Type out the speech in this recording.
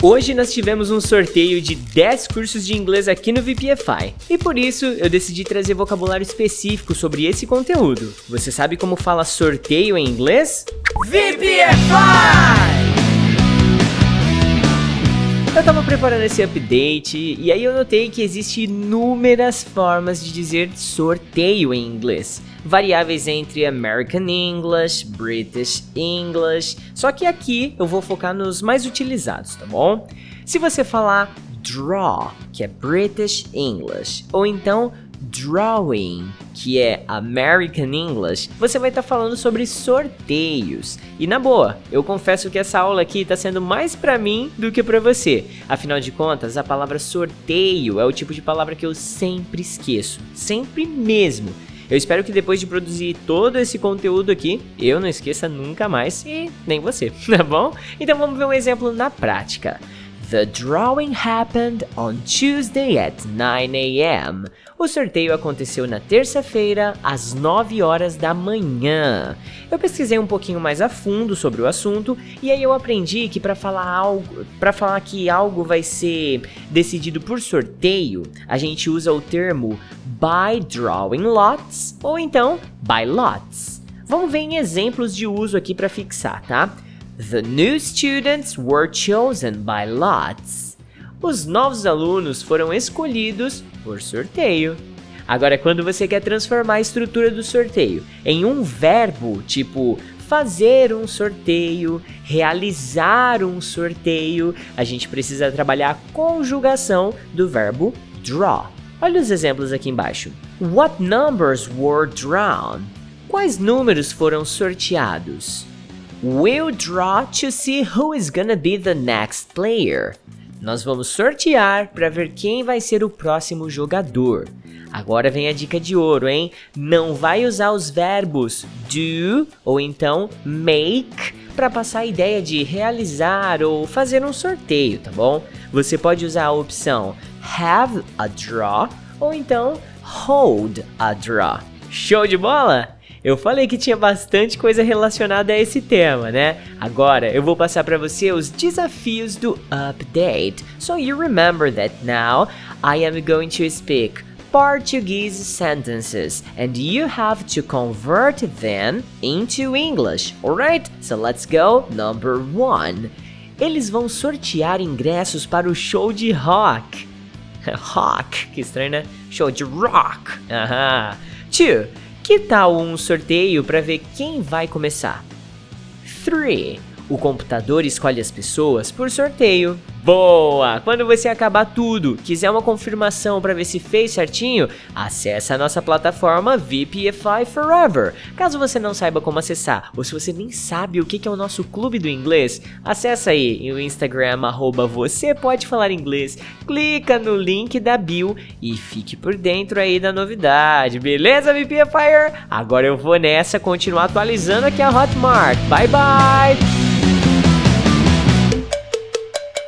Hoje nós tivemos um sorteio de 10 cursos de inglês aqui no VPFI e por isso eu decidi trazer vocabulário específico sobre esse conteúdo. Você sabe como fala sorteio em inglês? VPFI! Eu tava preparando esse update e aí eu notei que existe inúmeras formas de dizer sorteio em inglês, variáveis entre American English, British English, só que aqui eu vou focar nos mais utilizados, tá bom? Se você falar draw, que é British English, ou então drawing, que é American English, você vai estar tá falando sobre sorteios. E na boa, eu confesso que essa aula aqui está sendo mais para mim do que para você. Afinal de contas, a palavra sorteio é o tipo de palavra que eu sempre esqueço, sempre mesmo. Eu espero que depois de produzir todo esse conteúdo aqui, eu não esqueça nunca mais e nem você, tá bom? Então vamos ver um exemplo na prática. The drawing happened on Tuesday at 9 a.m. O sorteio aconteceu na terça-feira às 9 horas da manhã. Eu pesquisei um pouquinho mais a fundo sobre o assunto e aí eu aprendi que para falar algo, para falar que algo vai ser decidido por sorteio, a gente usa o termo by drawing lots ou então by lots. Vamos ver em exemplos de uso aqui para fixar, tá? The new students were chosen by lots. Os novos alunos foram escolhidos por sorteio. Agora, quando você quer transformar a estrutura do sorteio em um verbo, tipo fazer um sorteio, realizar um sorteio, a gente precisa trabalhar a conjugação do verbo draw. Olha os exemplos aqui embaixo. What numbers were drawn? Quais números foram sorteados? We'll draw to see who is gonna be the next player. Nós vamos sortear para ver quem vai ser o próximo jogador. Agora vem a dica de ouro, hein? Não vai usar os verbos do ou então make para passar a ideia de realizar ou fazer um sorteio, tá bom? Você pode usar a opção have a draw ou então hold a draw. Show de bola? Eu falei que tinha bastante coisa relacionada a esse tema, né? Agora eu vou passar para você os desafios do update. So you remember that now I am going to speak Portuguese sentences and you have to convert them into English. Alright? So let's go. Number one. Eles vão sortear ingressos para o show de rock. rock, que estranho, né? Show de rock. Aham. Two. Que tal um sorteio para ver quem vai começar? 3. O computador escolhe as pessoas por sorteio. Boa! Quando você acabar tudo, quiser uma confirmação para ver se fez certinho, acesse a nossa plataforma VPFI Forever. Caso você não saiba como acessar, ou se você nem sabe o que é o nosso clube do inglês, acessa aí o Instagram arroba você pode falar inglês, clica no link da bio e fique por dentro aí da novidade, beleza VPFire? Agora eu vou nessa continuar atualizando aqui a Hotmart. Bye bye!